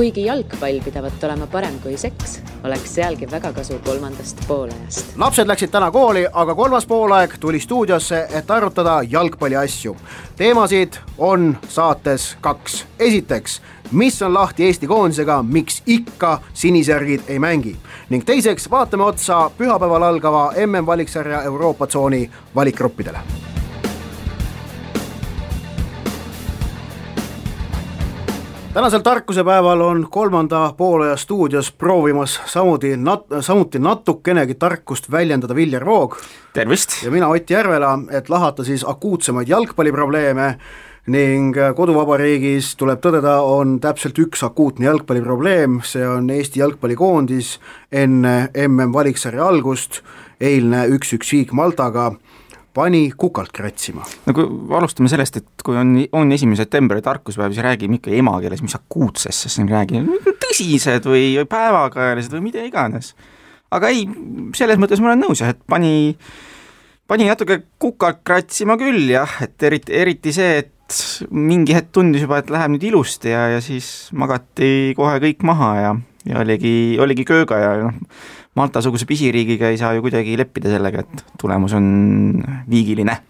kuigi jalgpall pidavat olema parem kui seks, oleks sealgi väga kasu kolmandast poolajast. lapsed läksid täna kooli, aga kolmas poolaeg tuli stuudiosse, et arutada jalgpalli asju. teemasid on saates kaks. esiteks, mis on lahti Eesti koondisega, miks ikka sinisärgid ei mängi ning teiseks vaatame otsa pühapäeval algava MM-valiksarja Euroopa tsooni valikgruppidele tänasel tarkusepäeval on kolmanda poolaja stuudios proovimas samuti nat-, samuti natukenegi tarkust väljendada Viljar Voog. tervist! ja mina, Ott Järvela, et lahata siis akuutsemaid jalgpalliprobleeme ning koduvabariigis tuleb tõdeda, on täpselt üks akuutne jalgpalliprobleem, see on Eesti jalgpallikoondis enne MM-valiksarja algust, eilne üks-üks viik Maltaga pani kukalt kratsima. no kui alustame sellest, et kui on, on esimene september tarkuspäev, siis räägime ikka emakeeles, mis akuutsest, siis räägime tõsised või päevakajalised või mida iganes. aga ei, selles mõttes ma olen nõus jah, et pani, pani natuke kukalt kratsima küll jah, et eriti, eriti see, et mingi hetk tundus juba, et läheb nüüd ilusti ja, ja siis magati kohe kõik maha ja, ja oligi, oligi kööga ja noh, Malta-suguse pisiriigiga ei saa ju kuidagi leppida sellega, et tulemus on viigiline.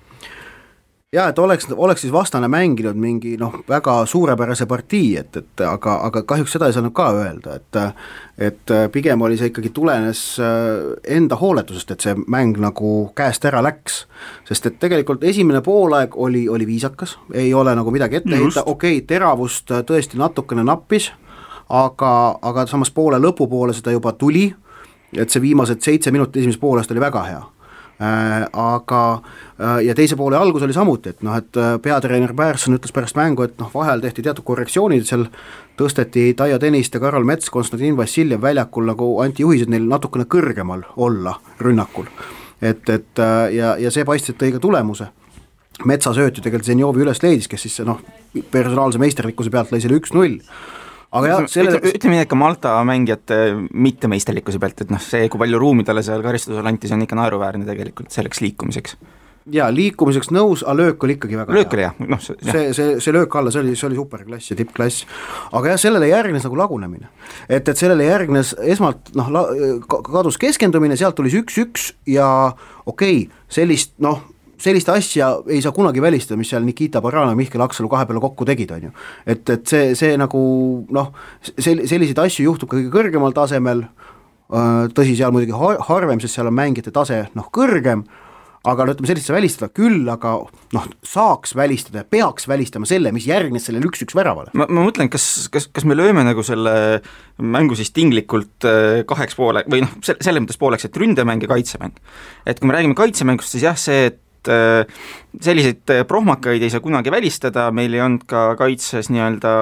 Jaa, et oleks, oleks siis vastane mänginud mingi noh, väga suurepärase partii, et, et aga, aga kahjuks seda ei saanud ka öelda, et et pigem oli see ikkagi, tulenes äh, enda hooletusest, et see mäng nagu käest ära läks. sest et tegelikult esimene poolaeg oli, oli viisakas, ei ole nagu midagi ette heita, okei okay,, teravust tõesti natukene nappis, aga, aga samas poole lõpupoole seda juba tuli et see viimased seitse minutit esimesest poolest oli väga hea äh,. Aga äh, ja teise poole algus oli samuti, et noh, et äh, peatreener Pärson ütles pärast mängu, et noh, vahel tehti teatud korrektsioonid, seal tõsteti Taio Tõniste Karol Mets, Konstantin Vassiljev väljakul nagu anti juhised neil natukene kõrgemal olla rünnakul. et, et ja, ja see paistis, et tõi ka tulemuse metsasööt ju tegelikult Zenjovi üles leidis, kes siis noh, personaalse meisterlikkuse pealt lõi selle üks-null aga jah, selle ütleme, ütleme nii, et ka Malta mängijate mittemeisterlikkuse pealt, et noh, see, kui palju ruumi talle seal karistusel anti, see on ikka naeruväärne tegelikult selleks liikumiseks jaa, liikumiseks nõus, aga löök oli ikkagi väga löök oli hea, noh see see, see, see löök alla, see oli, see oli superklass ja tippklass. aga jah, sellele järgnes nagu lagunemine. et, et sellele järgnes esmalt noh, kadus keskendumine, sealt tuli see üks-üks ja okei okay,, sellist noh, sellist asja ei saa kunagi välistada, mis seal Nikita Barano ja Mihkel Aksalu kahe peale kokku tegid, on ju. et, et see, see nagu noh, sel-, selliseid asju juhtub kõige kõrgemal tasemel, tõsi, seal muidugi har-, harvem, sest seal on mängijate tase noh, kõrgem, aga no ütleme, sellist ei saa välistada küll, aga noh, saaks välistada ja peaks välistama selle, mis järgnes sellele üks-üks väravale. ma, ma mõtlen, kas, kas, kas me lööme nagu selle mängu siis tinglikult kaheks poole või noh, se-, selles mõttes pooleks, et ründemäng ja kaitsemäng. et kui me räägime kaitsemängust, siis jah, see, et et äh, selliseid äh, prohmakaid ei saa kunagi välistada, meil ei olnud ka kaitses nii-öelda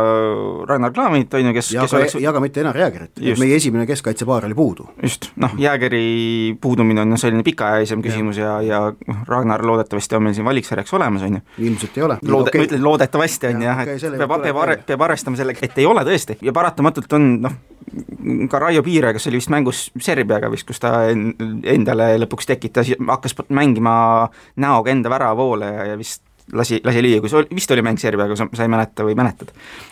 Ragnar Klavit, on ju, kes ja kes ka, oleks... ja ka mitte Enar Jäägerit, meie esimene keskkaitsepaar oli puudu. just, noh, Jäägeri puudumine on noh, selline pikaajalisem küsimus ja, ja noh, Ragnar loodetavasti on meil siin valiksarjaks olemas, on ju. ilmselt ei ole. Loode- okay., ma ütlen loodetavasti, on ju jah, et peab, peab, peab, peab arvestama sellega, et ei ole tõesti ja paratamatult on noh, ka Raio Piire, kes oli vist mängus Serbiaga vist, kus ta endale lõpuks tekitas, hakkas mängima näoga enda väravoole ja, ja vist lasi, lasi lüüa, kui see oli, vist oli mäng Serbiaga, sa, sa ei mäleta või mäletad.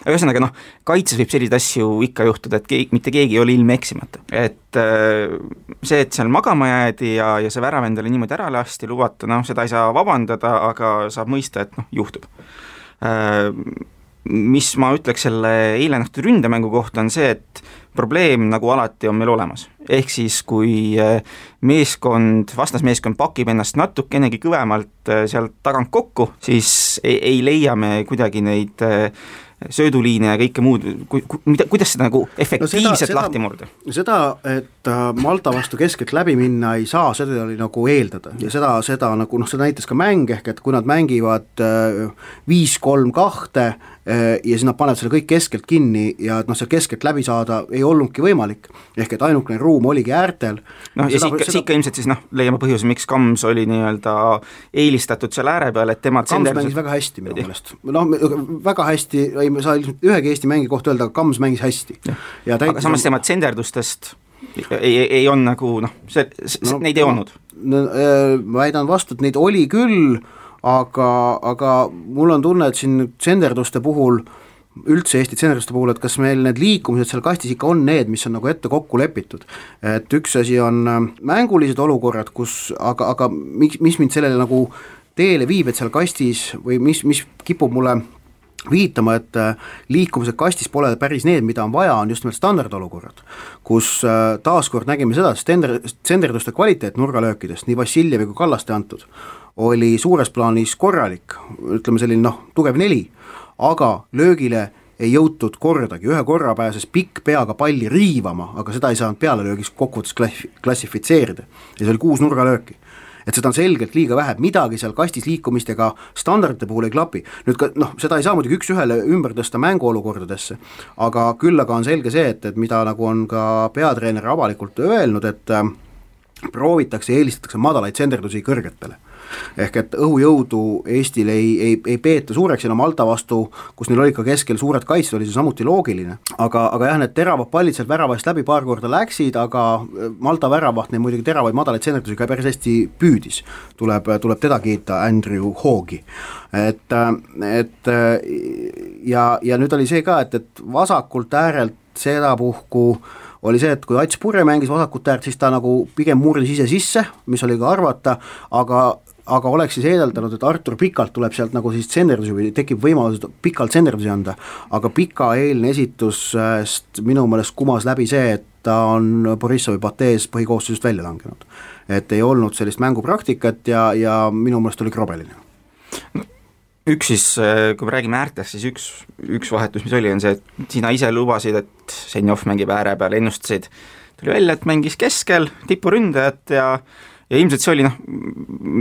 ühesõnaga noh, kaitses võib selliseid asju ikka juhtuda, et keegi, mitte keegi ei ole ilmeksimatu. et äh, see, et seal magama jäädi ja, ja see värav endale niimoodi ära lasti, lubata, noh, seda ei saa vabandada, aga saab mõista, et noh, juhtub äh, mis ma ütleks selle eile nähtud ründemängu kohta, on see, et probleem nagu alati on meil olemas. Ehk siis, kui äh, meeskond, vastasmeeskond pakib ennast natukenegi kõvemalt äh, sealt tagant kokku, siis ei, ei leia me kuidagi neid äh, sööduliine ja kõike muud, mida, kuidas seda nagu efektiivselt no seda, lahti murda? seda, et Malta vastu keskelt läbi minna ei saa, seda oli nagu eeldada ja seda, seda nagu noh, seda näitas ka mäng, ehk et kui nad mängivad viis-kolm kahte, Äh, ja siis nad panevad selle kõik keskelt kinni ja et noh, seal keskelt läbi saada ei olnudki võimalik. ehk et ainukene ruum oligi äärtel. noh, ja siit siit ka ilmselt siis noh, leiame põhjuse, miks Kams oli nii-öelda eelistatud seal ääre peal, et tema Kams mängis väga hästi minu meelest, noh väga hästi, ei ma ei saa ilmselt ühegi Eesti mängija kohta öelda, aga Kams mängis hästi. aga samas tema tsenderdustest ei, ei, ei olnud nagu noh, see, see no,, neid ei olnud no,. Äh, väidan vastu, et neid oli küll aga, aga mul on tunne, et siin tsenderduste puhul üldse Eesti tsentriste puhul, et kas meil need liikumised seal kastis ikka on need, mis on nagu ette kokku lepitud. et üks asi on äh, mängulised olukorrad, kus aga, aga miks, mis mind sellele nagu teele viib, et seal kastis või mis, mis kipub mulle viitama, et äh, liikumised kastis pole päris need, mida on vaja, on just nimelt standardolukorrad, kus äh, taaskord nägime seda, stender-, tsenderduste kvaliteet nurgalöökidest, nii Vassiljevi kui Kallaste antud, oli suures plaanis korralik, ütleme selline noh, tugev neli, aga löögile ei jõutud kordagi, ühe korra pääses pikk peaga palli riivama, aga seda ei saanud pealelöögiks kokkuvõttes klassi-, klassifitseerida. ja see oli kuus nurgalööki et seda on selgelt liiga vähe, midagi seal kastis liikumistega standardite puhul ei klapi. nüüd ka noh, seda ei saa muidugi üks-ühele ümber tõsta mänguolukordadesse, aga küll aga on selge see, et, et mida nagu on ka peatreener avalikult öelnud, et äh, proovitakse, eelistatakse madalaid senderdusi kõrgetele ehk et õhujõudu Eestil ei, ei, ei peeta suureks no Malta vastu, kus neil olid ka keskel suured kaitsjad, oli see samuti loogiline. aga, aga jah, need teravad pallid sealt väravast läbi paar korda läksid, aga äh, Malta väravaht neid muidugi teravaid madalaid tsentritusi ka päris hästi püüdis. tuleb, tuleb teda kiita, Andrew Hoogi. et, äh, et äh, ja, ja nüüd oli see ka, et, et vasakult äärelt sedapuhku oli see, et kui Ats Purje mängis vasakut äärt, siis ta nagu pigem murdis ise sisse, mis oli ka arvata, aga aga oleks siis eeldanud, et Artur Pikalt tuleb sealt nagu siis tsenderdusi või tekib võimalus pikalt tsenderdusi anda, aga Pika eilne esitusest minu meelest kumas läbi see, et ta on Borissovi patees põhikoosseisust välja langenud. et ei olnud sellist mängupraktikat ja, ja minu meelest oli krobeline no üks siis, kui me räägime äärtest, siis üks, üks vahetus, mis oli, on see, et sina ise lubasid, et Zenjov mängib ääre peal, ennustasid, tuli välja, et mängis keskel tipuründajat ja ja ilmselt see oli noh,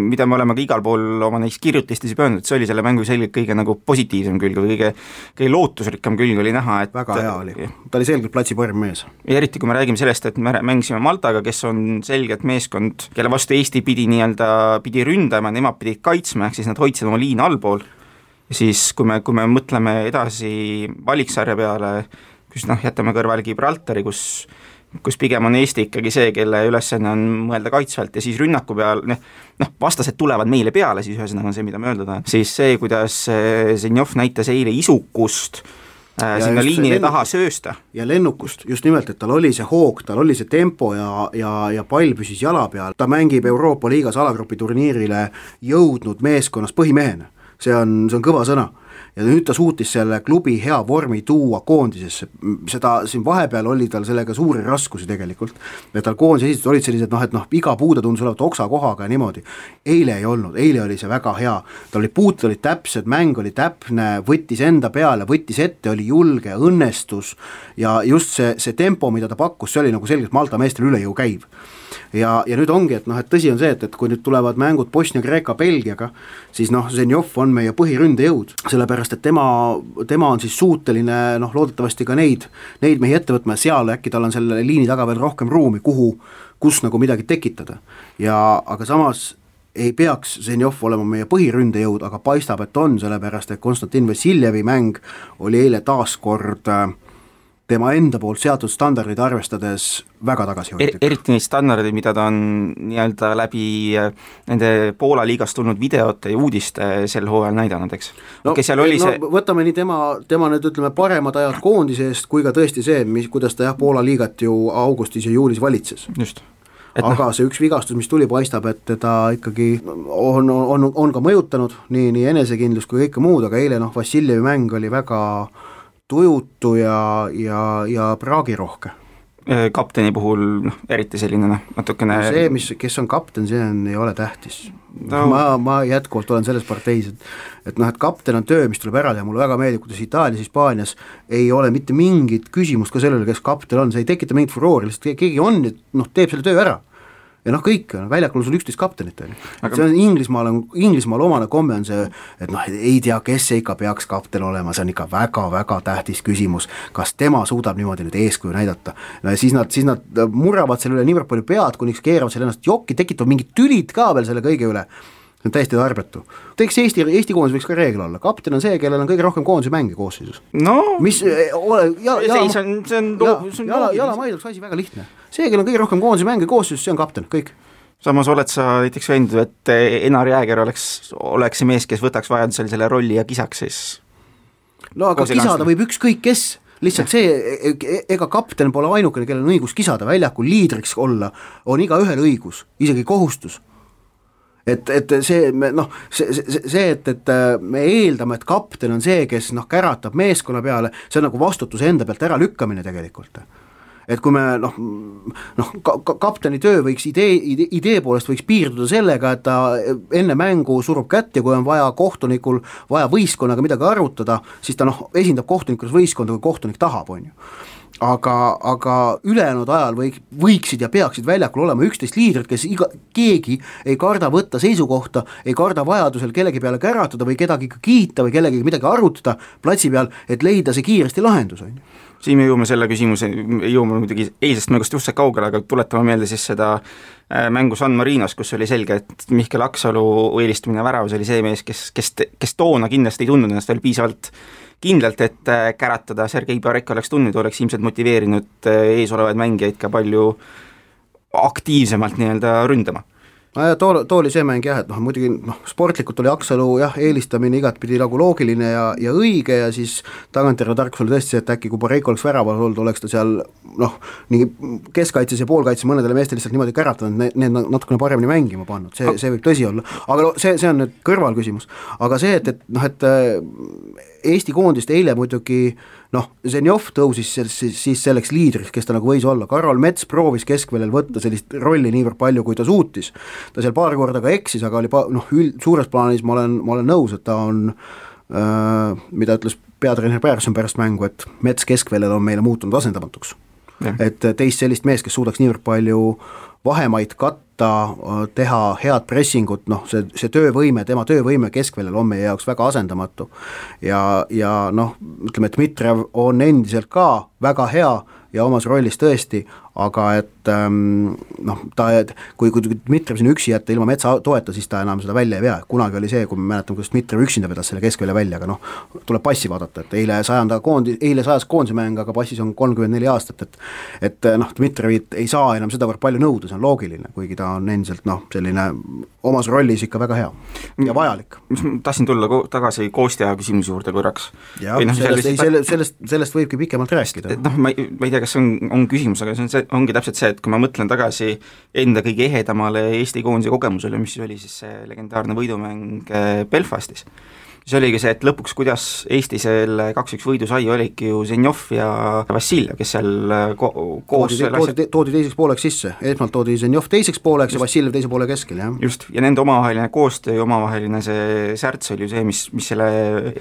mida me oleme ka igal pool oma neis kirjutistes juba öelnud, et see oli selle mängu selgelt kõige nagu positiivsem külg või kõige, kõige lootusrikkam külg oli näha, et väga hea oli, ta oli selgelt platsi parem mees. ja eriti, kui me räägime sellest, et me mängisime Maltaga, kes on selgelt meeskond, kelle vastu Eesti pidi nii-öelda, pidi ründama, nemad pidid kaitsma, ehk siis nad hoidsid oma liine allpool, siis kui me, kui me mõtleme edasi valiksarja peale, kus noh, jätame kõrvale Gibraltari, kus kus pigem on Eesti ikkagi see, kelle ülesanne on mõelda kaitsvalt ja siis rünnaku peal, noh, noh, vastased tulevad meile peale, siis ühesõnaga on see, mida ma öelda tahan, siis see, kuidas eh, Zenjov näitas eile isukust äh, sinna liinide taha söösta. ja lennukust, just nimelt, et tal oli see hoog, tal oli see tempo ja, ja, ja pall püsis jala peal, ta mängib Euroopa liigas alagrupi turniirile jõudnud meeskonnas põhimehena. see on, see on kõva sõna ja nüüd ta suutis selle klubi hea vormi tuua koondisesse, seda siin vahepeal oli tal sellega suuri raskusi tegelikult, et tal koondise esitused olid sellised noh, et noh, iga puude tundus olevat oksakohaga ja niimoodi. eile ei olnud, eile oli see väga hea, tal olid puuted olid täpsed, mäng oli täpne, võttis enda peale, võttis ette, oli julge, õnnestus. Ja just see, see tempo, mida ta pakkus, see oli nagu selgelt Malta meestele üle jõu käiv ja, ja nüüd ongi, et noh, et tõsi on see, et, et kui nüüd tulevad mängud Bosnia, Kreeka, Belgiaga, siis noh, Zenjov on meie põhiründejõud, sellepärast et tema, tema on siis suuteline noh, loodetavasti ka neid, neid mehi ette võtma ja seal äkki tal on selle liini taga veel rohkem ruumi, kuhu, kus nagu midagi tekitada. ja aga samas ei peaks Zenjov olema meie põhiründejõud, aga paistab, et on, sellepärast et Konstantin Vassiljevi mäng oli eile taas kord äh, tema enda poolt seatud standardeid arvestades väga tagasihoidlik er,. eriti neid standardeid, mida ta on nii-öelda läbi äh, nende Poola liigast tulnud videote ja uudiste sel hooajal näidanud, eks no, okay, seal oli no, see võtame nii tema, tema nüüd ütleme, paremad ajad koondise eest kui ka tõesti see, mis, kuidas ta jah, Poola liigat ju augustis ja juulis valitses. just Et aga no. see üks vigastus, mis tuli, paistab, et teda ikkagi on, on, on ka mõjutanud nii, nii enesekindlus kui kõike muud, aga eile noh, Vassiljevi mäng oli väga äh, tujutu ja, ja, ja praagirohke. Äh, kapteni puhul noh, eriti selline noh, natukene no see, mis, kes on kapten, see on, ei ole tähtis. No.. ma, ma jätkuvalt olen selles parteis, et et noh, et kapten on töö, mis tuleb ära teha, mulle väga meeldib, kuidas Itaalias, Hispaanias ei ole mitte mingit küsimust ka sellele, kes kapten on, see ei tekita mingit furoori, lihtsalt keegi on, noh, teeb selle töö ära ja noh, kõik, väljakul sul üksteist kaptenit, on ju. see on Inglismaal on, Inglismaal omane komme on see, et noh, ei tea, kes see ikka peaks kapten olema, see on ikka väga-väga tähtis küsimus, kas tema suudab niimoodi nüüd eeskuju näidata. no ja siis nad, siis nad murravad selle üle niivõrd palju pead, kuniks keeravad selle ennast jokki, tekitavad mingid tülid ka veel selle kõige üle see on täiesti tarbetu. teeks Eesti, Eesti koondis võiks ka reegel olla, kapten on see, kellel on kõige rohkem koondise mänge koosseisus. no. Mis eh, ole, jala, jala, see on, see on on jala, jalamaid oleks asi väga lihtne. see, kellel on kõige rohkem koondise mänge koosseisus, see on kapten, kõik. Samas oled sa näiteks veendunud, et Enar Jääger oleks, oleks see mees, kes võtaks vajadusel selle rolli ja kisaks siis no aga kisada võib ükskõik kes. Lihtsalt see, e-, e-, ega kapten pole ainukene, kellel on õigus kisada. Väljakul, liidriks olla on igaühel õigus, isegi kohustus et, et see, noh, see, see, see, et, et äh, me eeldame, et kapten on see, kes noh, käratab meeskonna peale, see on nagu vastutuse enda pealt äralükkamine tegelikult. Et kui me noh, noh ka, ka, kapteni töö võiks idee, idee, idee poolest võiks piirduda sellega, et ta enne mängu surub kätt ja kui on vaja kohtunikul, vaja võistkonnaga midagi arutada, siis ta noh, esindab kohtunikus võistkonda, kui kohtunik tahab, on ju aga, aga ülejäänud ajal või, võiksid ja peaksid väljakul olema üksteist liidrit, kes iga, keegi ei karda võtta seisukohta, ei karda vajadusel kellegi peale käratada või kedagi kiita või kellegagi midagi arutada platsi peal, et leida see kiiresti lahendus, on ju. Siin me jõuame selle küsimuse, jõuame muidugi eilsest mängust suhteliselt kaugele, aga tuletame meelde siis seda äh, mängu San Marinos, kus oli selge, et Mihkel Aksalu eelistumine väravas oli see mees, kes, kes, kes toona kindlasti ei tundnud ennast veel piisavalt kindlalt, et äh, käratada, Sergei Barek oleks tundnud, oleks ilmselt motiveerinud äh, eesolevaid mängijaid ka palju aktiivsemalt nii-öelda ründama nojah, too, too oli see mäng jah, et noh, muidugi noh, sportlikult oli Aksalu jah, eelistamine igatpidi nagu loogiline ja, ja õige ja siis tagantjärele tarkus oli tõesti see, et äkki kui Borrego oleks väraval olnud, oleks ta seal noh, nii keskkaitses ja poolkaitses mõnedele meestele lihtsalt niimoodi käratanud, need, need natukene paremini mängima pannud, see, see võib tõsi olla, aga no see, see on nüüd kõrvalküsimus. aga see, et, et noh, et Eesti koondist eile muidugi noh, Zenjov tõusis siis, siis selleks liidriks, kes ta nagu võis olla, Karol Mets proovis keskväljal võtta sellist rolli niivõrd palju, kui ta suutis. ta seal paar korda ka eksis, aga oli pa-, noh, üld-, suures plaanis ma olen, ma olen nõus, et ta on äh, mida ütles peatreener Pärson pärast mängu, et Mets keskväljal on meile muutunud asendamatuks. et teist sellist meest, kes suudaks niivõrd palju vahemaid katta, teha head pressingut, noh, see, see töövõime, tema töövõime keskväljal on meie jaoks väga asendamatu. ja, ja noh, ütleme, Dmitrijev on endiselt ka väga hea ja omas rollis tõesti, aga et ähm, noh, ta, kui, kui Dmitrijev sinna üksi jätta ilma metsa toeta, siis ta enam seda välja ei vea, kunagi oli see, kui me mäletame, kuidas Dmitrijev üksinda vedas selle keskvälja välja, aga noh, tuleb passi vaadata, et eile sajanda koondi, eile sajas koondise mäng, aga passis on kolmkümmend neli aastat, et et noh, Dmitrijevit ei saa enam sedavõrd palju nõuda, see on loogiline, kuigi ta on endiselt noh, selline omas rollis ikka väga hea ja vajalik. mis ma tahtsin tulla ko tagasi Kostja küsimuse juurde korraks. jah, no, sellest, ei selle, sellest, sellest võibki pikemalt rääkida. noh, ma ei, ma ei tea, kas see on, on küsimus, aga see on see, ongi täpselt see, et kui ma mõtlen tagasi enda kõige ehedamale Eesti koondise kogemusele, mis oli siis see legendaarne võidumäng äh, Belfastis siis oligi see, et lõpuks, kuidas Eesti selle kaks-üks võidu sai, oligi ju Zenjov ja Vassiljev, kes seal äh, ko koos toodi, toodi, toodi teiseks pooleks sisse, esmalt toodi Zenjov teiseks pooleks just, ja Vassiljev teise poole keskel, jah. just, ja nende omavaheline koostöö ja omavaheline see särts oli ju see, mis, mis selle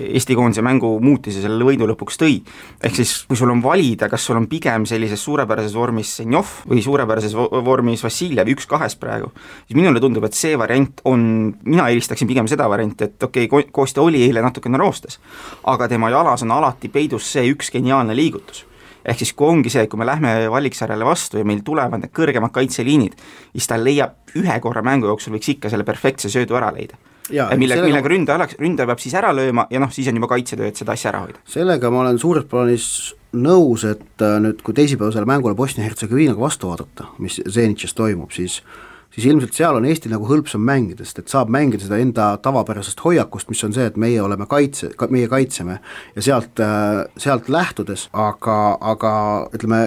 Eesti koondise mängu muutis ja selle võidu lõpuks tõi. ehk siis, kui sul on valida, kas sul on pigem sellises suurepärases vormis Zenjov või suurepärases vormis Vassiljev, üks kahest praegu, siis minule tundub, et see variant on, mina eelistaksin pigem seda varianti, et okei okay,, Kostja oli oli eile natukene roostes, aga tema jalas on alati peidus see üks geniaalne liigutus ehk siis kui ongi see, et kui me lähme Valliksarjale vastu ja meil tulevad need kõrgemad kaitseliinid, siis ta leiab ühe korra mängu jooksul võiks ikka selle perfektse söödu ära leida. mille, millega ründaja oleks, ründaja peab siis ära lööma ja noh, siis on juba kaitsetöö, et seda asja ära hoida. sellega ma olen suures plaanis nõus, et äh, nüüd, kui teisipäevasele mängule Bosnia-Hertsegoviinaga vastu vaadata, mis Zenitšis toimub, siis siis ilmselt seal on Eestil nagu hõlpsam mängida, sest et saab mängida seda enda tavapärasest hoiakust, mis on see, et meie oleme kaitse, meie kaitseme. Ja sealt, äh, sealt lähtudes, aga, aga ütleme,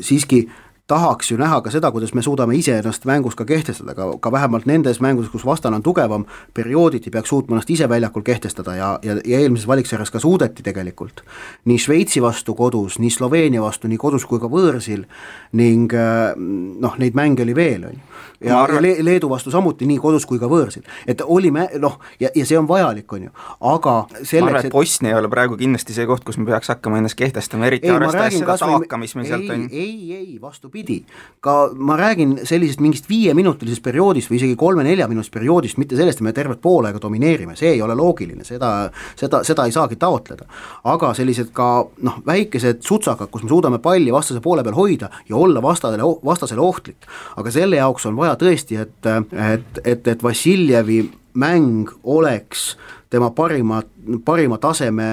siiski tahaks ju näha ka seda, kuidas me suudame iseennast mängus ka kehtestada, ka, ka vähemalt nendes mängudes, kus vastane on tugevam, periooditi peaks suutma ennast ise väljakul kehtestada ja, ja, ja eelmises valiksarjas ka suudeti tegelikult. nii Šveitsi vastu kodus, nii Sloveenia vastu, nii kodus kui ka võõrsil ning äh, noh, neid mänge oli veel, on ju. ja, arvan... ja Leedu vastu samuti nii kodus kui ka võõrsil, et olime noh, ja, ja see on vajalik, on ju, aga selleks, ma arvan, et Bosnia ei ole praegu kindlasti see koht, kus me peaks hakkama ennast kehtestama, eriti arvestades seda taaka, mis meil sealt on. ei, ei, vastupidi vastupidi, ka ma räägin sellisest mingist viieminutilisest perioodist või isegi kolme-neljaminutisest perioodist, mitte sellest, et me tervet pool aega domineerime, see ei ole loogiline, seda, seda, seda ei saagi taotleda. aga sellised ka noh, väikesed sutsakad, kus me suudame palli vastase poole peal hoida ja olla vastasele, vastasele ohtlik. aga selle jaoks on vaja tõesti, et, et, et, et Vassiljevi mäng oleks tema parima, parima taseme,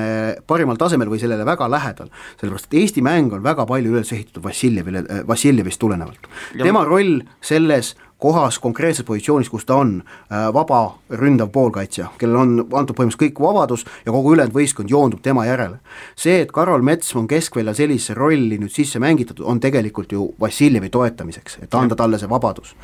parimal tasemel või sellele väga lähedal. sellepärast, et Eesti mäng on väga palju üles ehitatud Vassiljevile, Vassiljevist tulenevalt. tema roll selles kohas, konkreetses positsioonis, kus ta on, äh, vaba ründav poolkaitsja, kellel on antud põhimõtteliselt kõik vabadus ja kogu ülejäänud võistkond joondub tema järele. see, et Karol Mets on keskvälja sellisesse rolli nüüd sisse mängitud, on tegelikult ju Vassiljevi toetamiseks, et anda talle see vabadus.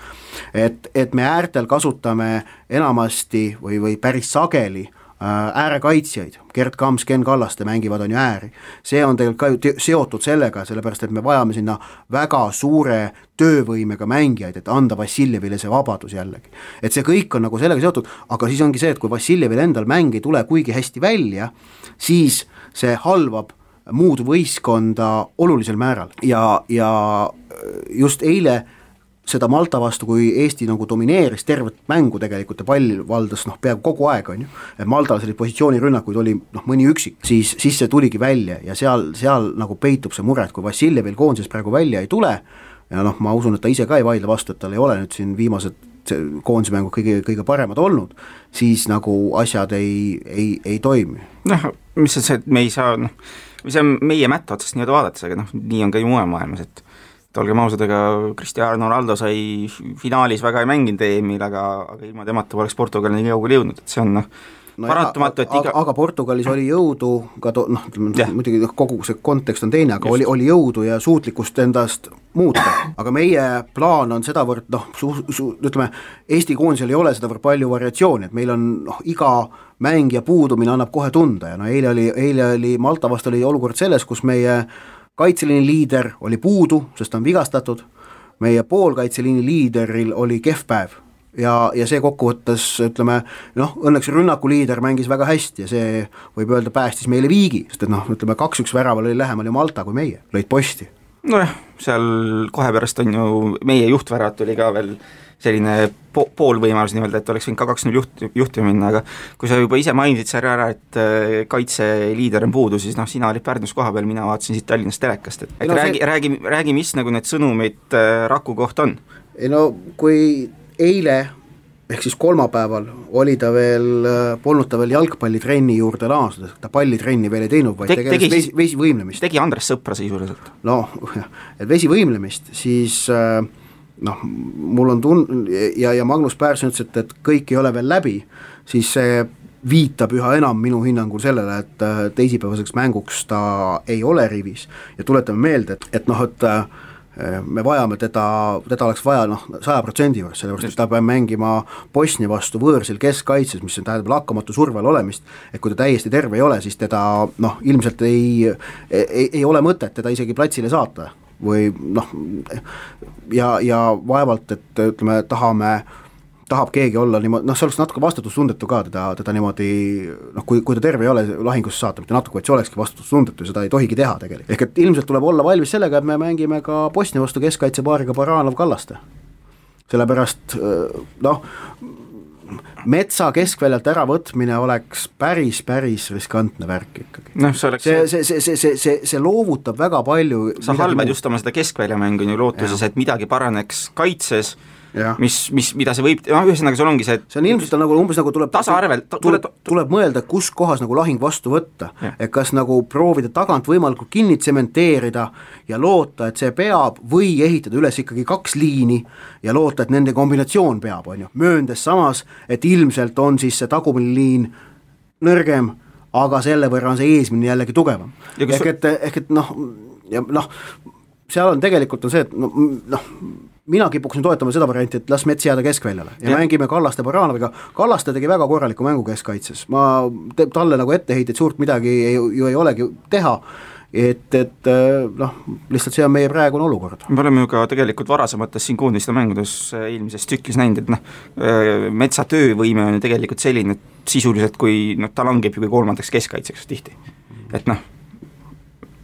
et, et me äärtel kasutame enamasti või, või päris sageli Äh, äärekaitsjaid, Gerd Kams, Ken Kallaste mängivad, on ju ääri. see on tegelikult ka ju seotud sellega, sellepärast et me vajame sinna väga suure töövõimega mängijaid, et anda Vassiljevile see vabadus jällegi. et see kõik on nagu sellega seotud, aga siis ongi see, et kui Vassiljevil endal mäng ei tule kuigi hästi välja, siis see halvab muud võistkonda olulisel määral ja, ja just eile seda Malta vastu, kui Eesti nagu domineeris tervet mängu tegelikult ja pall valdas noh, peaaegu kogu aeg, on ju, Maltal selliseid positsioonirünnakuid oli noh, mõni üksik, siis, siis see tuligi välja ja seal, seal nagu peitub see mure, et kui Vassiljevil koondises praegu välja ei tule, ja noh, ma usun, et ta ise ka ei vaidle vastu, et tal ei ole nüüd siin viimased koondise mängud kõige, kõige paremad olnud, siis nagu asjad ei, ei, ei toimi. noh, mis see, et me ei saa noh, see on meie mätta otsast nii-öelda vaadates, aga noh, nii on ka ju mujal maailmas, et et olgem ausad, ega Cristiano Ronaldo sai finaalis väga ei mänginud EM-il, aga, aga ilma temata poleks Portugal nii kaugele jõudnud, et see on noh, no paratamatu, et iga aga Portugalis oli jõudu ka to-, noh, ütleme muidugi noh, kogu see kontekst on teine, aga Just. oli, oli jõudu ja suutlikkust endast muuta, aga meie plaan on sedavõrd noh, su-, su-, ütleme, Eesti koondisel ei ole sedavõrd palju variatsiooni, et meil on noh, iga mängija puudumine annab kohe tunda ja no eile oli, eile oli Malta vastu oli olukord selles, kus meie kaitseliini liider oli puudu, sest ta on vigastatud, meie poolkaitseliini liideril oli kehv päev ja, ja see kokkuvõttes ütleme noh, õnneks rünnaku liider mängis väga hästi ja see võib öelda, päästis meile viigi, sest et noh, ütleme kaks-üks väraval oli lähemal ju Malta kui meie, lõid posti. nojah, seal kohe pärast on ju, meie juhtväravat oli ka veel selline po-, poolvõimalus nii-öelda, et oleks võinud ka kaks-null juht, juhtima minna, aga kui sa juba ise mainisid seal ära, et äh, kaitseliider on puudu, siis noh, sina olid Pärnus kohapeal, mina vaatasin siit Tallinnast telekast, et et no, räägi see..., räägi, räägi, mis nagu need sõnumid äh, Raku kohta on? ei no kui eile ehk siis kolmapäeval oli ta veel, äh, polnud ta veel jalgpallitrenni juurde naasnud, ta pallitrenni veel ei teinud, vaid Te, tegeles vesi, vesivõimlemist. tegi Andres Sõpra sisuliselt? noh, et vesivõimlemist, siis äh, noh, mul on tun- ja, ja Magnus Pärson ütles, et, et kõik ei ole veel läbi, siis see viitab üha enam minu hinnangul sellele, et äh, teisipäevaseks mänguks ta ei ole rivis. Ja tuletame meelde, et, et noh, et äh, me vajame teda, teda oleks vaja noh, saja protsendi juures, sellepärast et ta peab mängima Bosnia vastu võõrsil keskkaitses, mis tähendab lakkamatu surve all olemist, et kui ta täiesti terve ei ole, siis teda noh, ilmselt ei, ei, ei ole mõtet teda isegi platsile saata või noh, ja, ja vaevalt, et ütleme, tahame tahab keegi olla niimoodi, noh, see oleks natuke vastutustundetu ka teda, teda niimoodi noh, kui, kui ta terve ei ole, lahingusse saata, mitte natuke, vaid see olekski vastutustundetu ja seda ei tohigi teha tegelikult. ehk et ilmselt tuleb olla valmis sellega, et me mängime ka Bosnia vastu keskkaitsepaariga Baranov-Kallaste. sellepärast noh, metsa keskväljalt äravõtmine oleks päris, päris riskantne värk ikkagi. noh, see oleks see, see, see, see, see, see, see loovutab väga palju sa halvad just oma seda keskväljamängu on ju lootuses, et midagi paraneks kaitses mis, mis, mida see võib, noh ühesõnaga sul ongi see see on ilmselt nagu umbes nagu tuleb tasaarvelt ta, tuleb, tuleb mõelda, kus kohas nagu lahing vastu võtta. et kas nagu proovida tagant võimalikult kinni tsementeerida ja loota, et see peab, või ehitada üles ikkagi kaks liini ja loota, et nende kombinatsioon peab, on ju, mööndes samas, et ilmselt on siis see tagumine liin nõrgem, aga selle võrra on see eesmine jällegi tugevam. ehk et, ehk et noh, ja noh, seal on tegelikult on see, et noh, noh mina kipuksin toetama seda varianti, et las Mets jääda keskväljale. Ja, ja mängime Kallaste Baranoviga, Kallaste tegi väga korraliku mängu keskkaitses, ma, talle nagu etteheiteid suurt midagi ei, ju ei olegi teha, et, et äh, noh, lihtsalt see on meie praegune olukord. me oleme ju ka tegelikult varasemates siin koondiste mängudes äh, eelmises tsüklis näinud, et noh, äh, Metsa töövõime on ju tegelikult selline, et sisuliselt kui noh, ta langeb ju kolmandaks keskkaitseks tihti, et noh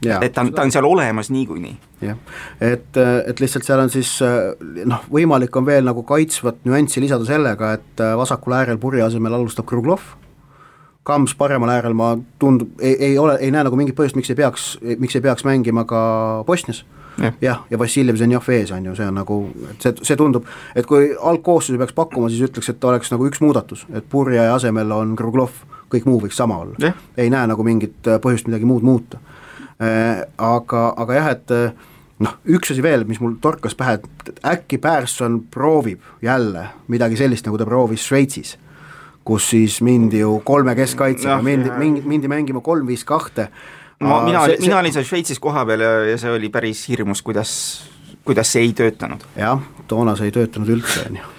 et ta on, ta on seal olemas niikuinii. jah, et, et lihtsalt seal on siis noh, võimalik on veel nagu kaitsvat nüanssi lisada sellega, et vasakul äärel purje asemel alustab Kruglov, Kams paremal äärel ma tundub, ei, ei ole, ei näe nagu mingit põhjust, miks ei peaks, miks ei peaks mängima ka Bosnias. Jah, ja, ja Vassiljev Zenjov ees on ju, see on nagu, see, see tundub, et kui algkoosseisu peaks pakkuma, siis ütleks, et oleks nagu üks muudatus, et Purje asemel on Kruglov, kõik muu võiks sama olla. ei näe nagu mingit põhjust midagi muud muuta. Äh, aga, aga jah, et äh, noh, üks asi veel, mis mul torkas pähe, et äkki Persson proovib jälle midagi sellist, nagu ta proovis Šveitsis, kus siis mindi ju kolme keskkaitsega no,, mindi, mindi, mindi mängima kolm-viis kahte. no mina, mina olin seal Šveitsis kohapeal ja, ja see oli päris hirmus, kuidas, kuidas see ei töötanud. jah, toona see ei töötanud üldse, on ju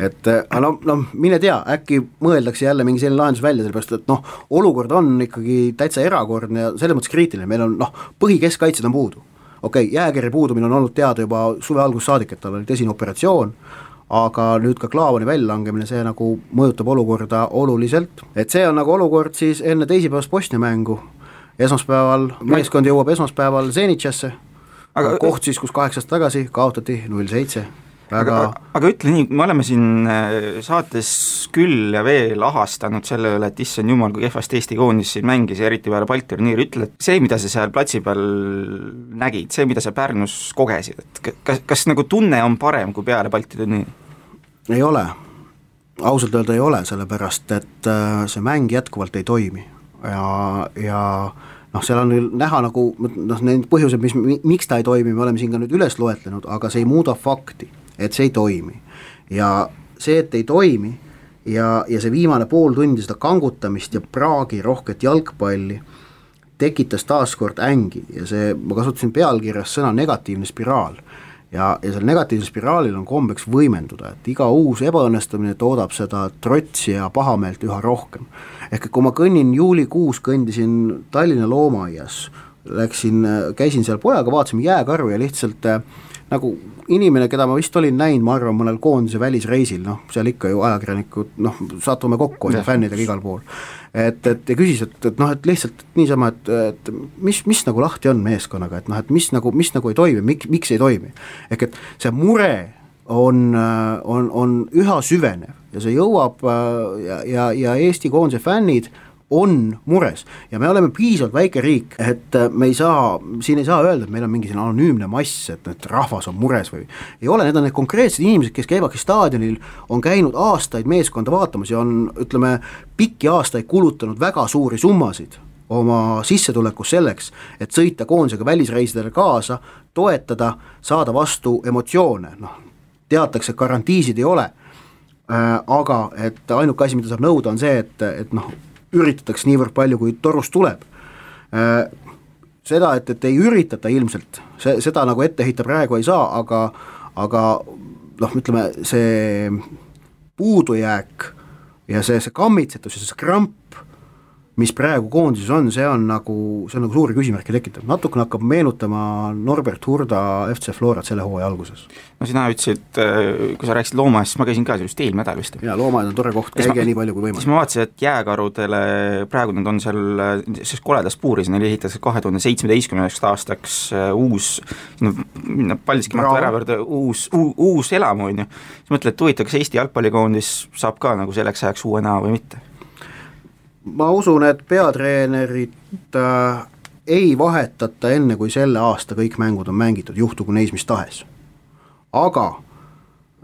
et aga no, no mine tea, äkki mõeldakse jälle mingi selline lahendus välja, sellepärast et noh, olukord on ikkagi täitsa erakordne ja selles mõttes kriitiline, meil on noh, põhikeskkaitsjad on puudu. Okei okay,, jääkiri puudumine on olnud teada juba suve algusest saadik, et tal oli tõsine operatsioon, aga nüüd ka Klaavani väljalangemine, see nagu mõjutab olukorda oluliselt, et see on nagu olukord siis enne teisipäevast Bosnia mängu, esmaspäeval, meeskond jõuab esmaspäeval Zenitšasse, aga koht siis, kus kaheksa aastat tagasi kaotati null seitse väga aga, aga ütle nii, me oleme siin äh, saates küll ja veel ahastanud selle üle, et issand jumal, kui kehvasti Eesti koondis siin mängis ja eriti peale Balti turniiri, ütle, et see, mida sa seal platsi peal nägid, see, mida sa Pärnus kogesid, et kas, kas nagu tunne on parem kui peale Balti turniiri? ei ole, ausalt öelda ei ole, sellepärast et äh, see mäng jätkuvalt ei toimi. Ja, ja noh, seal on näha nagu noh, need põhjused, mis, miks ta ei toimi, me oleme siin ka nüüd üles loetlenud, aga see ei muuda fakti et see ei toimi. ja see, et ei toimi ja, ja see viimane pool tundi seda kangutamist ja praagi rohket jalgpalli tekitas taaskord ängi ja see, ma kasutasin pealkirjas sõna negatiivne spiraal ja, ja sellel negatiivsel spiraalil on kombeks võimenduda, et iga uus ebaõnnestumine toodab seda trotsi ja pahameelt üha rohkem. ehk kui ma kõnnin juulikuus, kõndisin Tallinna loomaaias, läksin, käisin seal pojaga, vaatasime jääkaru ja lihtsalt äh, nagu inimene, keda ma vist olin näinud, ma arvan, mõnel koondise välisreisil, noh, seal ikka ju ajakirjanikud noh, satume kokku ja fännidega igal pool. et, et ja küsis, et, et noh, et lihtsalt niisama, et, et mis, mis nagu lahti on meeskonnaga, et noh, et mis nagu, mis nagu ei toimi, miks, miks ei toimi. ehk et see mure on, on, on üha süvenev ja see jõuab ja, ja, ja Eesti koondise fännid on mures. Ja me oleme piisavalt väike riik, et äh, me ei saa, siin ei saa öelda, et meil on mingi selline anonüümne mass, et, et rahvas on mures või ei ole, need on need konkreetsed inimesed, kes käivadki staadionil, on käinud aastaid meeskonda vaatamas ja on, ütleme, pikki aastaid kulutanud väga suuri summasid oma sissetulekus selleks, et sõita koondisega välisreisidele kaasa, toetada, saada vastu emotsioone, noh, teatakse, garantiisid ei ole äh,, aga et ainuke asi, mida saab nõuda, on see, et, et noh, üritatakse niivõrd palju, kui torust tuleb. Äh, seda, et, et ei üritata ilmselt, see, seda nagu ette heita praegu ei saa, aga, aga noh, ütleme see puudujääk ja see, see kammitsetus ja see kramp mis praegu koondises on, see on nagu, see on nagu suuri küsimärke tekitav, natukene hakkab meenutama Norbert Hurda FC Florat selle hooaja alguses. no sina ütlesid, äh, kui sa rääkisid loomaaiast, ma käisin ka just eelmine nädal vist. jaa, loomaaed on tore koht, käige nii palju kui võimalik. siis ma vaatasin, et jääkarudele, praegu nad on seal selles koledas puuris, neil ehitatakse kahe tuhande seitsmeteistkümnendaks aastaks äh, uus, no paldiski Mahtu ära juurde, uus, uus elamu, on ju, siis mõtled, et huvitav, kas Eesti jalgpallikoondis saab ka nagu selleks ajaks uue näo või mitte ma usun, et peatreenerit äh, ei vahetata enne, kui selle aasta kõik mängud on mängitud, juhtugu neis mis tahes. aga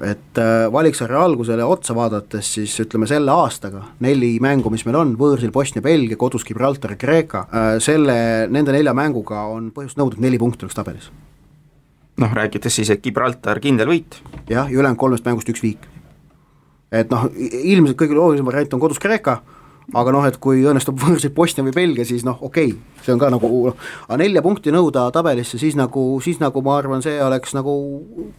et äh, valiksarja algusele otsa vaadates, siis ütleme selle aastaga neli mängu, mis meil on, võõrsil Bosnia, Belgia, kodus Gibraltar, Kreeka äh,, selle, nende nelja mänguga on põhjust nõuda, et neli punkti oleks tabelis. noh, rääkides siis, et Gibraltar kindel võit. jah, ja ülejäänud kolmest mängust üks viik. et noh, ilmselt kõige loogilisem variant on kodus Kreeka aga noh, et kui õnnestub võõrsil Bosnia või Belgia, siis noh, okei okay,, see on ka nagu, aga nelja punkti nõuda tabelisse, siis nagu, siis nagu ma arvan, see oleks nagu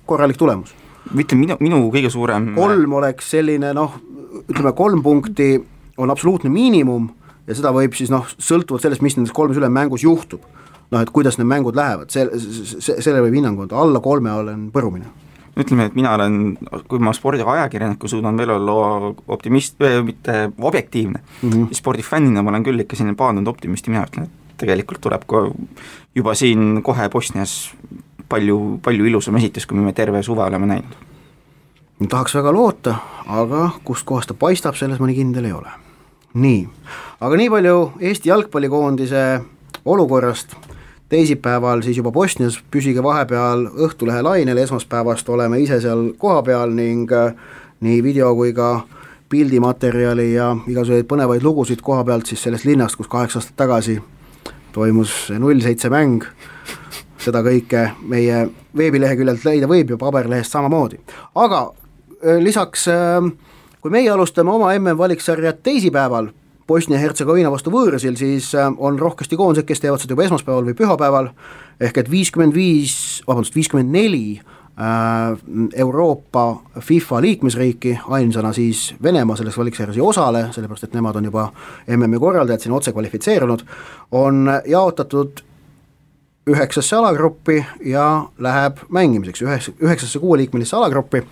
korralik tulemus. ütle, minu, minu kõige suurem kolm oleks selline noh, ütleme kolm punkti on absoluutne miinimum ja seda võib siis noh, sõltuvalt sellest, mis nendes kolmes ülemmängus juhtub, noh et kuidas need mängud lähevad, see, see, sellele võib hinnangu anda, alla kolme olen põrumine ütleme, et mina olen, kui ma spordiajakirjanikku suudan veel olla optimist, mitte objektiivne mm, -hmm. spordifännina ma olen küll ikka selline paadunud optimist ja mina ütlen, et tegelikult tuleb ka juba siin kohe Bosnias palju, palju ilusam esitus, kui me terve suve oleme näinud. tahaks väga loota, aga kustkohast ta paistab, selles ma nii kindel ei ole. nii, aga nii palju Eesti jalgpallikoondise olukorrast teisipäeval siis juba Bosnias, püsige vahepeal Õhtulehe lainel, esmaspäevast oleme ise seal kohapeal ning äh, nii video kui ka pildimaterjali ja igasuguseid põnevaid lugusid koha pealt siis sellest linnast, kus kaheksa aastat tagasi toimus null seitse mäng, seda kõike meie veebileheküljelt leida võib ja paberlehest samamoodi, aga lisaks kui meie alustame oma MM-valiksarja teisipäeval, Bosnia-Hertsegoviina vastu võõrsil, siis on rohkesti koondised, kes teevad seda juba esmaspäeval või pühapäeval, ehk et viiskümmend viis, vabandust, viiskümmend neli Äh, Euroopa FIFA liikmesriiki, ainsana siis Venemaa selles valiksarjas ei osale, sellepärast et nemad on juba MM-i korraldajad siin otse kvalifitseerunud, on jaotatud üheksasse alagruppi ja läheb mängimiseks üheksa, üheksasse kuueliikmelisse alagruppi,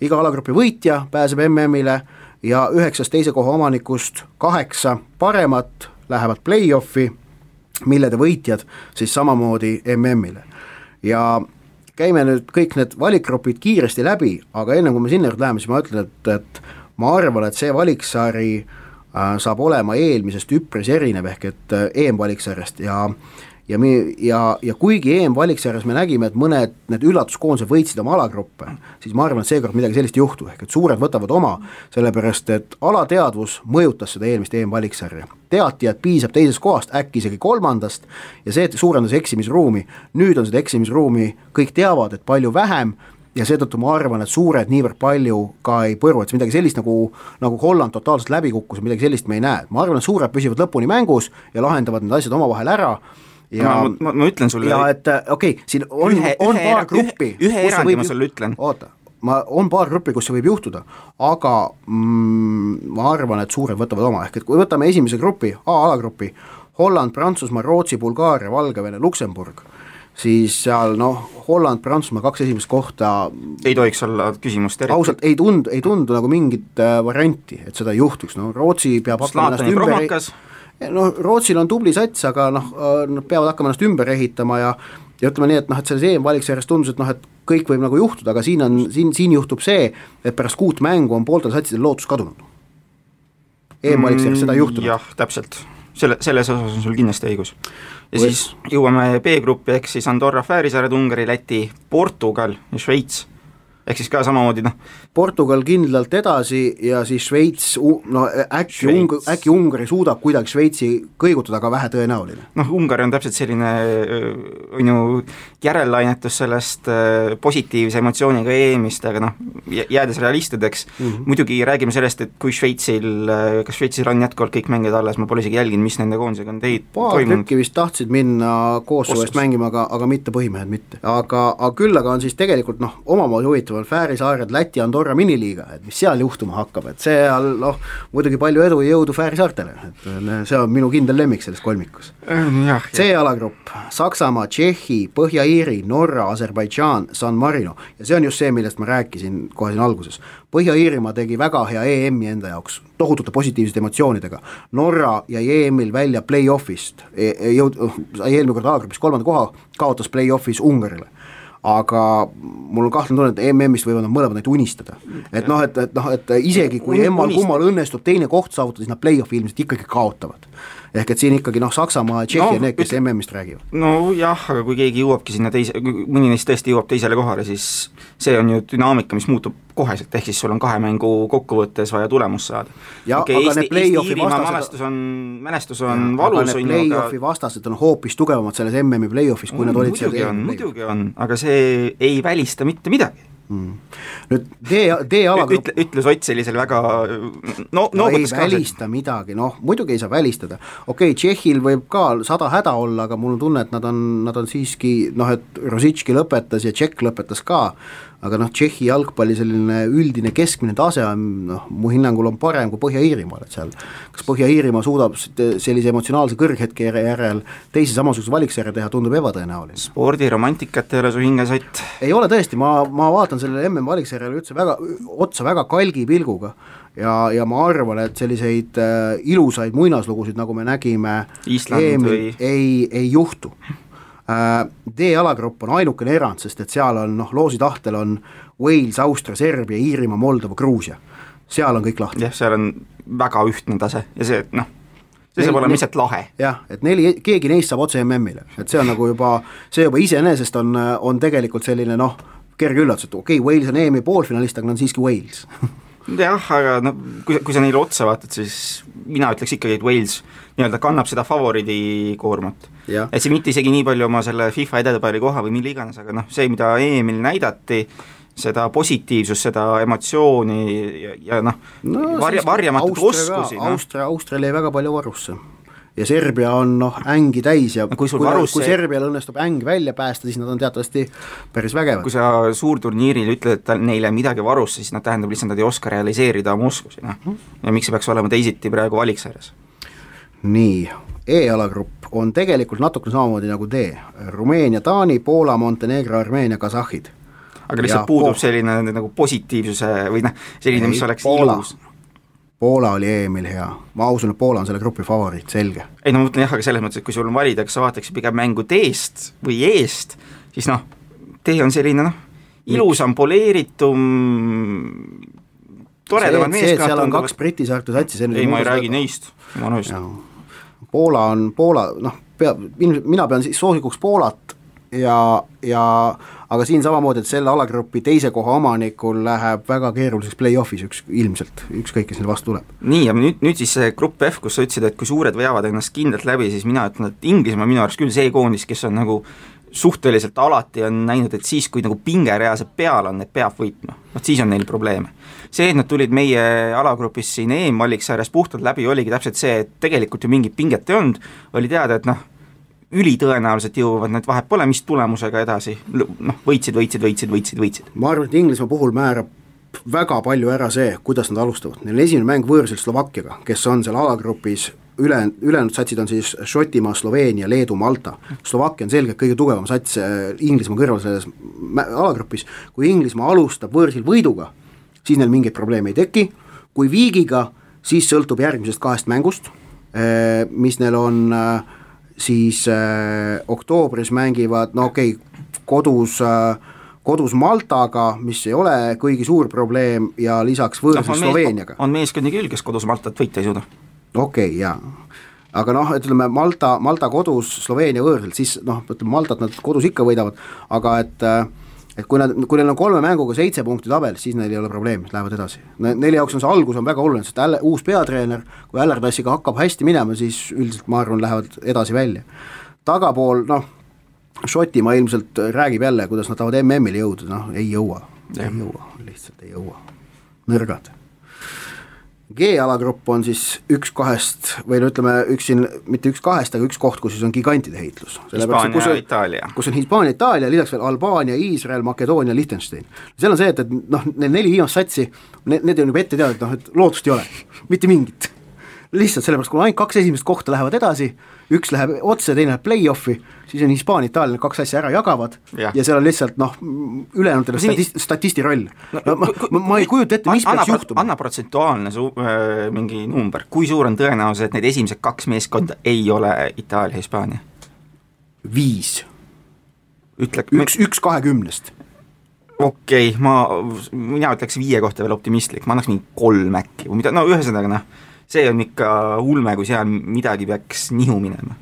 iga alagrupi võitja pääseb MM-ile ja üheksast teise koha omanikust kaheksa paremat lähevad play-off'i, millede võitjad siis samamoodi MM-ile ja käime nüüd kõik need valikgrupid kiiresti läbi, aga enne kui me sinna juurde läheme, siis ma ütlen, et, et ma arvan, et see valiksari äh, saab olema eelmisest üpris erinev, ehk et äh, EM-valiksarjast ja ja me, ja, ja kuigi EM-valiksarjas me nägime, et mõned need üllatuskoondised võitsid oma alagruppe, siis ma arvan, et seekord midagi sellist ei juhtu, ehk et suured võtavad oma, sellepärast et alateadvus mõjutas seda eelmist EM-valiksarja. teati, et piisab teisest kohast, äkki isegi kolmandast, ja see suurendas eksimisruumi, nüüd on seda eksimisruumi, kõik teavad, et palju vähem, ja seetõttu ma arvan, et suured niivõrd palju ka ei põru, et midagi sellist nagu, nagu Holland totaalselt läbi kukkus, midagi sellist me ei näe, ma arvan, et suured püsivad lõpuni mängus ja lahendavad need asjad omavahel ära ja ma, ma, ma ütlen sulle ja et äh, okei okay,, siin on, on ühe, paar gruppi ühe, ühe erandi ma sulle ütlen. oota, ma, on paar gruppi, kus see võib juhtuda, aga mm, ma arvan, et suured võtavad oma, ehk et kui võtame esimese grupi, A-alagrupi, Holland, Prantsusmaa, Rootsi, Bulgaaria, Valgevene, Luksemburg, siis seal noh, Holland, Prantsusmaa kaks esimest kohta ei tohiks olla küsimust eriti. ausalt, ei tundu, ei tundu nagu mingit äh, varianti, et seda ei juhtuks, no Rootsi peab hakkama ennast ümber noh, Rootsil on tubli sats, aga noh, nad peavad hakkama ennast ümber ehitama ja ja ütleme nii, et noh, et selles EM-valiksarjas tundus, et noh, et kõik võib nagu juhtuda, aga siin on, siin, siin juhtub see, et pärast kuut mängu on pooltel satsidel lootus kadunud. EM-valiksarjas seda ei juhtunud. jah, täpselt, selle, selles osas on sul kindlasti õigus. ja või... siis jõuame B-gruppi, ehk siis Andorra, Fääri saared, Ungari, Läti, Portugal ja Šveits ehk siis ka samamoodi noh. Portugal kindlalt edasi ja siis Šveits, no äkki Ung-, äkki Ungari suudab kuidagi Šveitsi kõigutada, aga vähetõenäoline. noh, Ungari on täpselt selline on ju järellainetus sellest positiivse emotsiooniga EM-ist, aga noh, jäädes realistideks mm, -hmm. muidugi räägime sellest, et kui Šveitsil, kas Šveitsil on jätkuvalt kõik mängijad alles, ma pole isegi jälginud, mis nende koondisega on teid paar tükki vist tahtsid minna Kosovo eest mängima, aga, aga mitte põhimehed mitte. aga, aga küll aga on siis tegelikult noh, omamoodi huvitav on Fääri saared Läti Andorra miniliiga, et mis seal juhtuma hakkab, et seal noh, muidugi palju edu ja jõudu Fääri saartele, et äh, see on minu kindel lemmik selles kolmikus. C-alagrupp, Saksamaa, Tšehhi, Põhja-Iiri, Norra, Aserbaidžaan, San Marino ja see on just see, millest ma rääkisin kohe siin alguses. Põhja-Iirimaa tegi väga hea EM-i enda jaoks, tohutute positiivsete emotsioonidega. Norra jäi EM-il välja play-off'ist e, e, jõud-, sai eelmine kord alagrupis kolmanda koha, kaotas play-off'is Ungarile aga mul on kahtlane tunne, et MM-ist võivad nad mõlemad neid unistada. et noh, et, et noh, et isegi kui emmal-kummal õnnestub teine koht saavutada, siis nad play-off'i ilmselt ikkagi kaotavad ehk et siin ikkagi noh, Saksamaa ja Tšehhi on no, need, kes MM-ist räägivad. nojah, aga kui keegi jõuabki sinna teise, mõni neist tõesti jõuab teisele kohale, siis see on ju dünaamika, mis muutub koheselt, ehk siis sul on kahe mängu kokkuvõttes vaja tulemust saada. Okay, Eesti, Eesti Iirimaa mälestus on, mälestus on valus, on ju, aga play-off'i vastased on hoopis tugevamad selles MM-i play-off'is, kui mm, nad olid muidugi on, muidugi on, aga see ei välista mitte midagi mm.. nüüd tee, teealaga ütle, ütle Sott sellisel väga no, no ei välista midagi, noh muidugi ei saa välistada, okei okay,, Tšehhil võib ka sada häda olla, aga mul on tunne, et nad on, nad on siiski noh, et Rositški lõpetas ja Tšekk lõpetas ka, aga noh, Tšehhi jalgpalli selline üldine keskmine tase on noh, mu hinnangul on parem kui Põhja-Iirimaal, et seal kas Põhja-Iirimaa suudab sellise emotsionaalse kõrghetke järel teise samasuguse valiksjärje teha, tundub ebatõenäoline. spordiromantikat ei ole su hinges, Ott? ei ole tõesti, ma, ma vaatan sellele MM-valiksjärjele üldse väga, otsa väga kalgi pilguga ja, ja ma arvan, et selliseid äh, ilusaid muinaslugusid, nagu me nägime Island või ei, ei juhtu D-alagrupp on ainukene erand, sest et seal on noh, loosi tahtel on Wales, Austria, Serbia, Iirimaa, Moldova, Gruusia. seal on kõik lahti. jah, seal on väga ühtne tase ja see noh, see saab olema lihtsalt lahe. jah, et neli, keegi neist saab otse MM-ile, et see on nagu juba, see juba iseenesest on, on tegelikult selline noh, kerge üllatus, et okei okay,, Wales on EM-i poolfinalist, aga nad on siiski Wales jah, aga no kui, kui sa neile otsa vaatad, siis mina ütleks ikkagi, et Wales nii-öelda kannab seda favoriidi koormat. et see mitte isegi nii palju oma selle FIFA edetabeli koha või mille iganes, aga noh, see, mida EM-il näidati, seda positiivsust, seda emotsiooni ja, ja noh no, varja, varjamatut oskusi. Noh. Austria, Austria jäi väga palju varusse ja Serbia on noh, ängi täis ja kui, kui, varus kui Serbial õnnestub äng välja päästa, siis nad on teatavasti päris vägevad. kui sa suurturniiril ütled neile midagi varusse, siis nad tähendab lihtsalt, nad ei oska realiseerida oma oskusi, noh. Mhm. ja miks see peaks olema teisiti praegu valiksarjas? nii, E-alagrupp on tegelikult natuke samamoodi nagu D, Rumeenia, Taani, Poola, Montenegro, Armeenia, Kasahhid aga lihtsalt ja, puudub Pool... selline nagu positiivsuse või noh, selline, mis oleks Poola. ilus. Poola oli EM-il hea, ma usun, et Poola on selle grupi favoriit, selge. ei no ma mõtlen jah, aga selles mõttes, et kui sul on valida, kas sa vaataksid pigem mängu D-st või E-st, siis noh, D on selline noh, ilusam, poleeritum, toredamad meeskonnad seal on kaks Briti saarte satsi, ei, ma ei räägi neist, ma nõus. Poola on, Poola noh, peab, mina pean siis soosikuks Poolat ja, ja aga siin samamoodi, et selle alagrupi teise koha omanikul läheb väga keeruliseks play-off'is üks, ilmselt, ükskõik, kes neile vastu tuleb. nii, ja nüüd, nüüd siis see grupp F, kus sa ütlesid, et kui suured veavad ennast kindlalt läbi, siis mina ütlen, et Inglismaa minu arust küll see koondis, kes on nagu suhteliselt alati on näinud, et siis, kui nagu pinge reaalselt peal on, et peab võitma, vot siis on neil probleeme. see, et nad tulid meie alagrupis siin EM-valiksarjas puhtalt läbi, oligi täpselt see, et tegelikult ju mingit pinget ei olnud, oli teada, et noh, ülitõenäoliselt jõuavad nad vahet pole, mis tulemusega edasi, noh, võitsid, võitsid, võitsid, võitsid, võitsid. ma arvan, et Inglismaa puhul määrab väga palju ära see, kuidas nad alustavad, neil on esimene mäng võõrsil Slovakkiaga, kes on seal alagrupis üle, ülejäänud satsid on siis Šotimaa, Sloveenia, Leedu, Malta. Slovakkia on selgelt kõige tugevam sats äh, Inglismaa kõrval selles alagrupis, kui Inglismaa alustab võõrsil võiduga, siis neil mingeid probleeme ei teki, kui viigiga, siis sõltub järgmisest kahest mängust, äh, mis neil on äh, siis äh, oktoobris mängivad, no okei okay,, kodus äh, kodus Maltaga, mis ei ole kõigi suur probleem ja lisaks võõrsil no, Sloveeniaga. on meeskondi küll, kes kodus Maltat võita ei suuda. okei okay,, jaa aga noh, ütleme Malta, Malta kodus, Sloveenia võõrsil, siis noh, ütleme Maltat nad kodus ikka võidavad, aga et äh, et kui nad, kui neil on kolme mänguga seitse punkti tabelis, siis neil ei ole probleemi, lähevad edasi. Neile jaoks on see algus on väga oluline, sest jälle uus peatreener, kui Allardassiga hakkab hästi minema, siis üldiselt ma arvan, lähevad edasi välja. tagapool noh, Šotimaa ilmselt räägib jälle, kuidas nad tahavad MM-ile jõuda, noh ei jõua, ei jõua, lihtsalt ei jõua, nõrgad G-alagrupp on siis üks kahest või no ütleme, üks siin, mitte üks kahest, aga üks koht, kus siis on gigantide heitlus. Hispaania Itaalia. kus on Hispaania, Itaalia, lisaks veel Albaania, Iisrael, Makedoonia, Liechtenstein. seal on see, et, et noh, need neli viimast satsi, need, need on juba ette teada, et noh, et lootust ei ole, mitte mingit lihtsalt sellepärast, kui ainult kaks esimest kohta lähevad edasi, üks läheb otse, teine läheb play-off'i, siis on Hispaania, Itaalia need kaks asja ära jagavad ja, ja seal on lihtsalt noh, ülejäänutele statist-, statisti roll no,. No, ma, ma, ma ei kujuta ette, mis anna, peaks juhtuma. anna protsentuaalne su-, äh, mingi number, kui suur on tõenäosus, et need esimesed kaks meeskonda ei ole Itaalia, Hispaania? viis. ütle üks, üks kahekümnest okei okay,, ma, mina ütleks viie kohta veel optimistlik, ma annaks mingi kolm äkki või mida, no ühesõnaga noh see on ikka ulme, kui seal midagi peaks nihu minema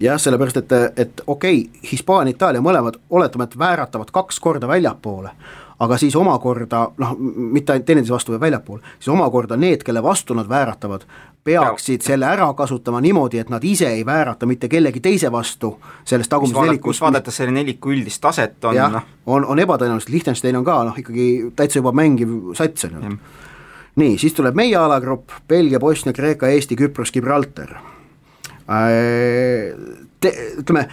jah, sellepärast et, et okei okay,, Hispaania, Itaalia mõlemad, oletame, et vääratavad kaks korda väljapoole, aga siis omakorda noh, mitte ainult teineteise vastu, vaid väljapoole, siis omakorda need, kelle vastu nad vääratavad, peaksid ja. selle ära kasutama niimoodi, et nad ise ei väärata mitte kellegi teise vastu sellest tagumisest nelikust. vaadates selle neliku üldist taset on noh. on, on ebatõenäoliselt, Liechtenstein on ka noh, ikkagi täitsa juba mängiv sats on ju nii, siis tuleb meie alagrupp, Belgia, Bosnia, Kreeka, Eesti, Küpros, Gibraltar. Äh, te, ütleme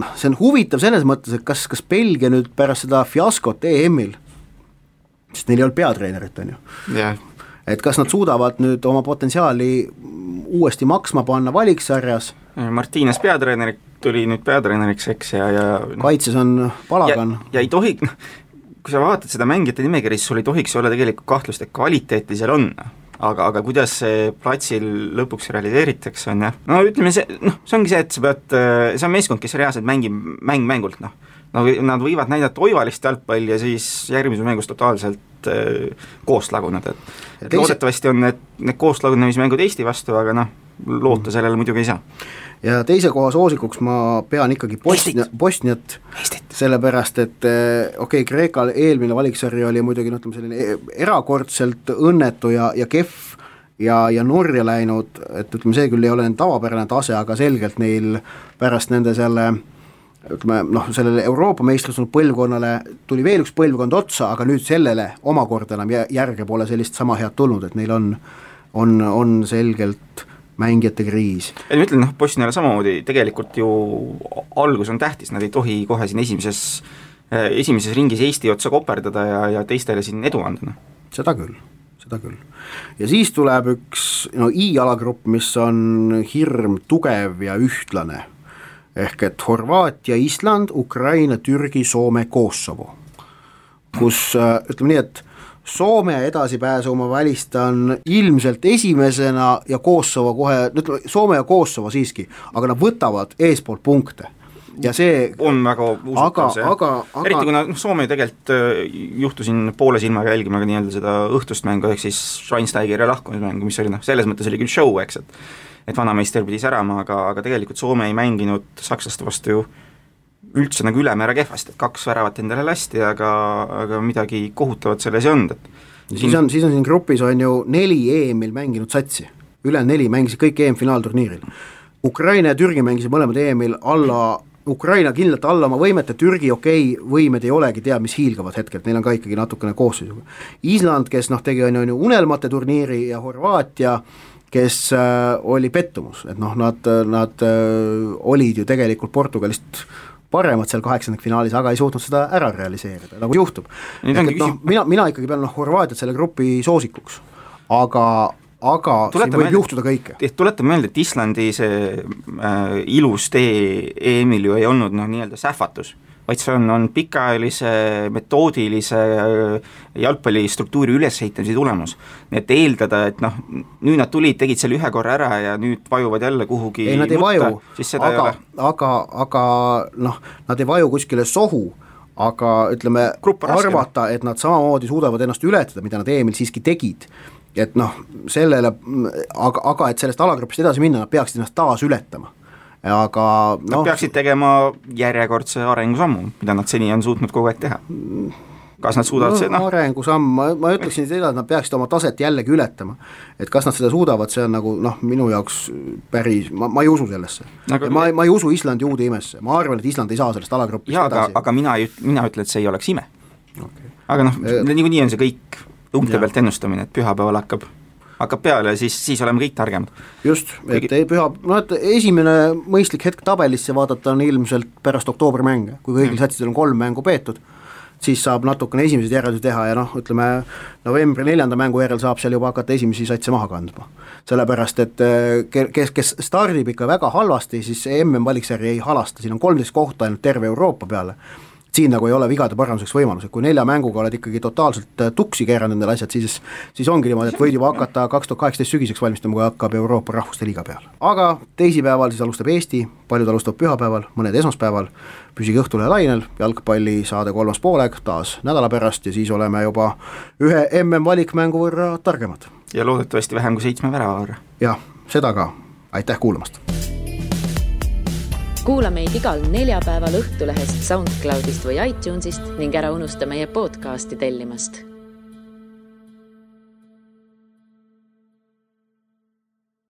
noh, see on huvitav selles mõttes, et kas, kas Belgia nüüd pärast seda fiaskot EM-il, sest neil ei olnud peatreenerit, on ju yeah., et kas nad suudavad nüüd oma potentsiaali uuesti maksma panna valiksarjas. Martines peatreener tuli nüüd peatreeneriks, eks, ja, ja no, kaitses on palagan. ja ei tohi, noh, kui sa vaatad seda mängijate nimekirja, siis sul ei tohiks olla tegelikult kahtlust, et kvaliteeti seal on. aga, aga kuidas see platsil lõpuks realiseeritakse, on jah, no ütleme see, noh, see ongi see, et sa pead, see on meeskond, kes reaalselt mängib mäng mängult, noh. no nad võivad näidata oivalist jalgpalli ja siis järgmises mängus totaalselt äh, koost laguneda, et et loodetavasti on need, need koostlagunemismängud Eesti vastu, aga noh, loota sellele muidugi ei saa. Ja teise koha soosikuks ma pean ikkagi Bosnia, Bosniat, sellepärast et okei okay,, Kreekal eelmine valiksari oli muidugi noh, ütleme selline e-, erakordselt õnnetu ja, ja kehv ja, ja Norja läinud, et ütleme, see küll ei ole tavapärane tase, aga selgelt neil pärast nende selle ütleme noh, sellele Euroopa meistrusel põlvkonnale tuli veel üks põlvkond otsa, aga nüüd sellele omakorda enam järge pole sellist sama head tulnud, et neil on, on, on selgelt mängijate kriis. ei ma ütlen noh, Bosniale samamoodi, tegelikult ju algus on tähtis, nad ei tohi kohe siin esimeses, eh, esimeses ringis Eesti otsa koperdada ja, ja teistele siin edu anda, noh. seda küll seda küll. ja siis tuleb üks no I-alagrupp, mis on hirm tugev ja ühtlane. ehk et Horvaatia, Island, Ukraina, Türgi, Soome, Kosovo. kus äh, ütleme nii, et Soome edasipääsu ma välistan ilmselt esimesena ja Kosovo kohe, ütleme Soome ja Kosovo siiski, aga nad võtavad eespoolt punkte. Ja see on väga usutav see, eriti kuna noh, Soome tegelikult äh, juhtusin poole silmaga jälgima ka nii-öelda seda õhtust mängu, ehk siis Schweinsteigeri lahkumismängu, mis oli noh, selles mõttes oli küll show, eks, et et vanameister pidi särama, aga, aga tegelikult Soome ei mänginud sakslaste vastu ju üldse nagu ülemäära kehvasti, et kaks väravat endale lasti, aga, aga midagi kohutavat selles ei olnud, et siis on, siis on siin grupis on ju neli EM-il mänginud satsi, ülejäänud neli mängisid kõik EM-finaalturniiril. Ukraina ja Türgi mängisid mõlemad EM-il alla Ukraina kindlalt alla oma võimete, Türgi okei okay,, võimed ei olegi teab mis hiilgavad hetkelt, neil on ka ikkagi natukene koosseisu. Island, kes noh, tegi on ju unelmate turniiri ja Horvaatia, kes äh, oli pettumus, et noh, nad, nad äh, olid ju tegelikult Portugalist paremad seal kaheksandikfinaalis, aga ei suutnud seda ära realiseerida, nagu juhtub. noh, mina, mina ikkagi pean noh, Horvaatiat selle grupi soosikuks, aga aga tuletan siin võib meelde, juhtuda kõike. tuletan meelde, et Islandi see äh, ilus tee EM-il ju ei olnud noh, nii-öelda sähvatus, vaid see on, on pikaajalise metoodilise äh, jalgpallistruktuuri ülesehitamise tulemus. nii et eeldada, et noh, nüüd nad tulid, tegid selle ühe korra ära ja nüüd vajuvad jälle kuhugi ei, nad ei vaju, aga, aga, aga noh, nad ei vaju kuskile sohu, aga ütleme, arvata, et nad samamoodi suudavad ennast ületada, mida nad EM-il siiski tegid. et noh, sellele, aga, aga et sellest alagrupist edasi minna, nad peaksid ennast taas ületama aga noh Nad peaksid tegema järjekordse arengusammu, mida nad seni on suutnud kogu aeg teha. kas nad suudavad no, seda? arengusamm, ma, ma ütleksin seda, et nad peaksid oma taset jällegi ületama. et kas nad seda suudavad, see on nagu noh, minu jaoks päris, ma, ma ei usu sellesse. Aga.... ma, ma ei usu Islandi uude imesse, ma arvan, et Island ei saa sellest alagrupist jaa, aga, aga mina ei, mina ütlen, et see ei oleks ime. Okay.. aga noh, niikuinii on see kõik unkte pealt ennustamine, et pühapäeval hakkab hakkab peale ja siis, siis oleme kõik targemad. just, et ei püha, noh et esimene mõistlik hetk tabelisse vaadata on ilmselt pärast oktoobrimänge, kui kõigil mm. satsidel on kolm mängu peetud, siis saab natukene esimesed järeldusi teha ja noh, ütleme novembri neljanda mängu järel saab seal juba hakata esimesi satse maha kandma. sellepärast, et eh, kes, kes stardib ikka väga halvasti, siis MM-valiksarja ei halasta, siin on kolmteist kohta ainult terve Euroopa peale siin nagu ei ole vigade paranduseks võimalused, kui nelja mänguga oled ikkagi totaalselt äh, tuksi keeranud nendel asjad, siis siis ongi niimoodi, et võid juba hakata kaks tuhat kaheksateist sügiseks valmistuma, kui hakkab Euroopa Rahvuste Liiga peale. aga teisipäeval siis alustab Eesti, paljud alustavad pühapäeval, mõned esmaspäeval, püsige Õhtulehe lainel, jalgpallisaade kolmas poolaeg taas nädala pärast ja siis oleme juba ühe MM-valikmängu võrra targemad. ja loodetavasti vähem kui seitsme värava võrra. jah, seda ka, aitäh kuulamast! Kuula meid igal neljapäeval Õhtulehest, SoundCloudist või iTunesist ning ära unusta meie podcasti tellimast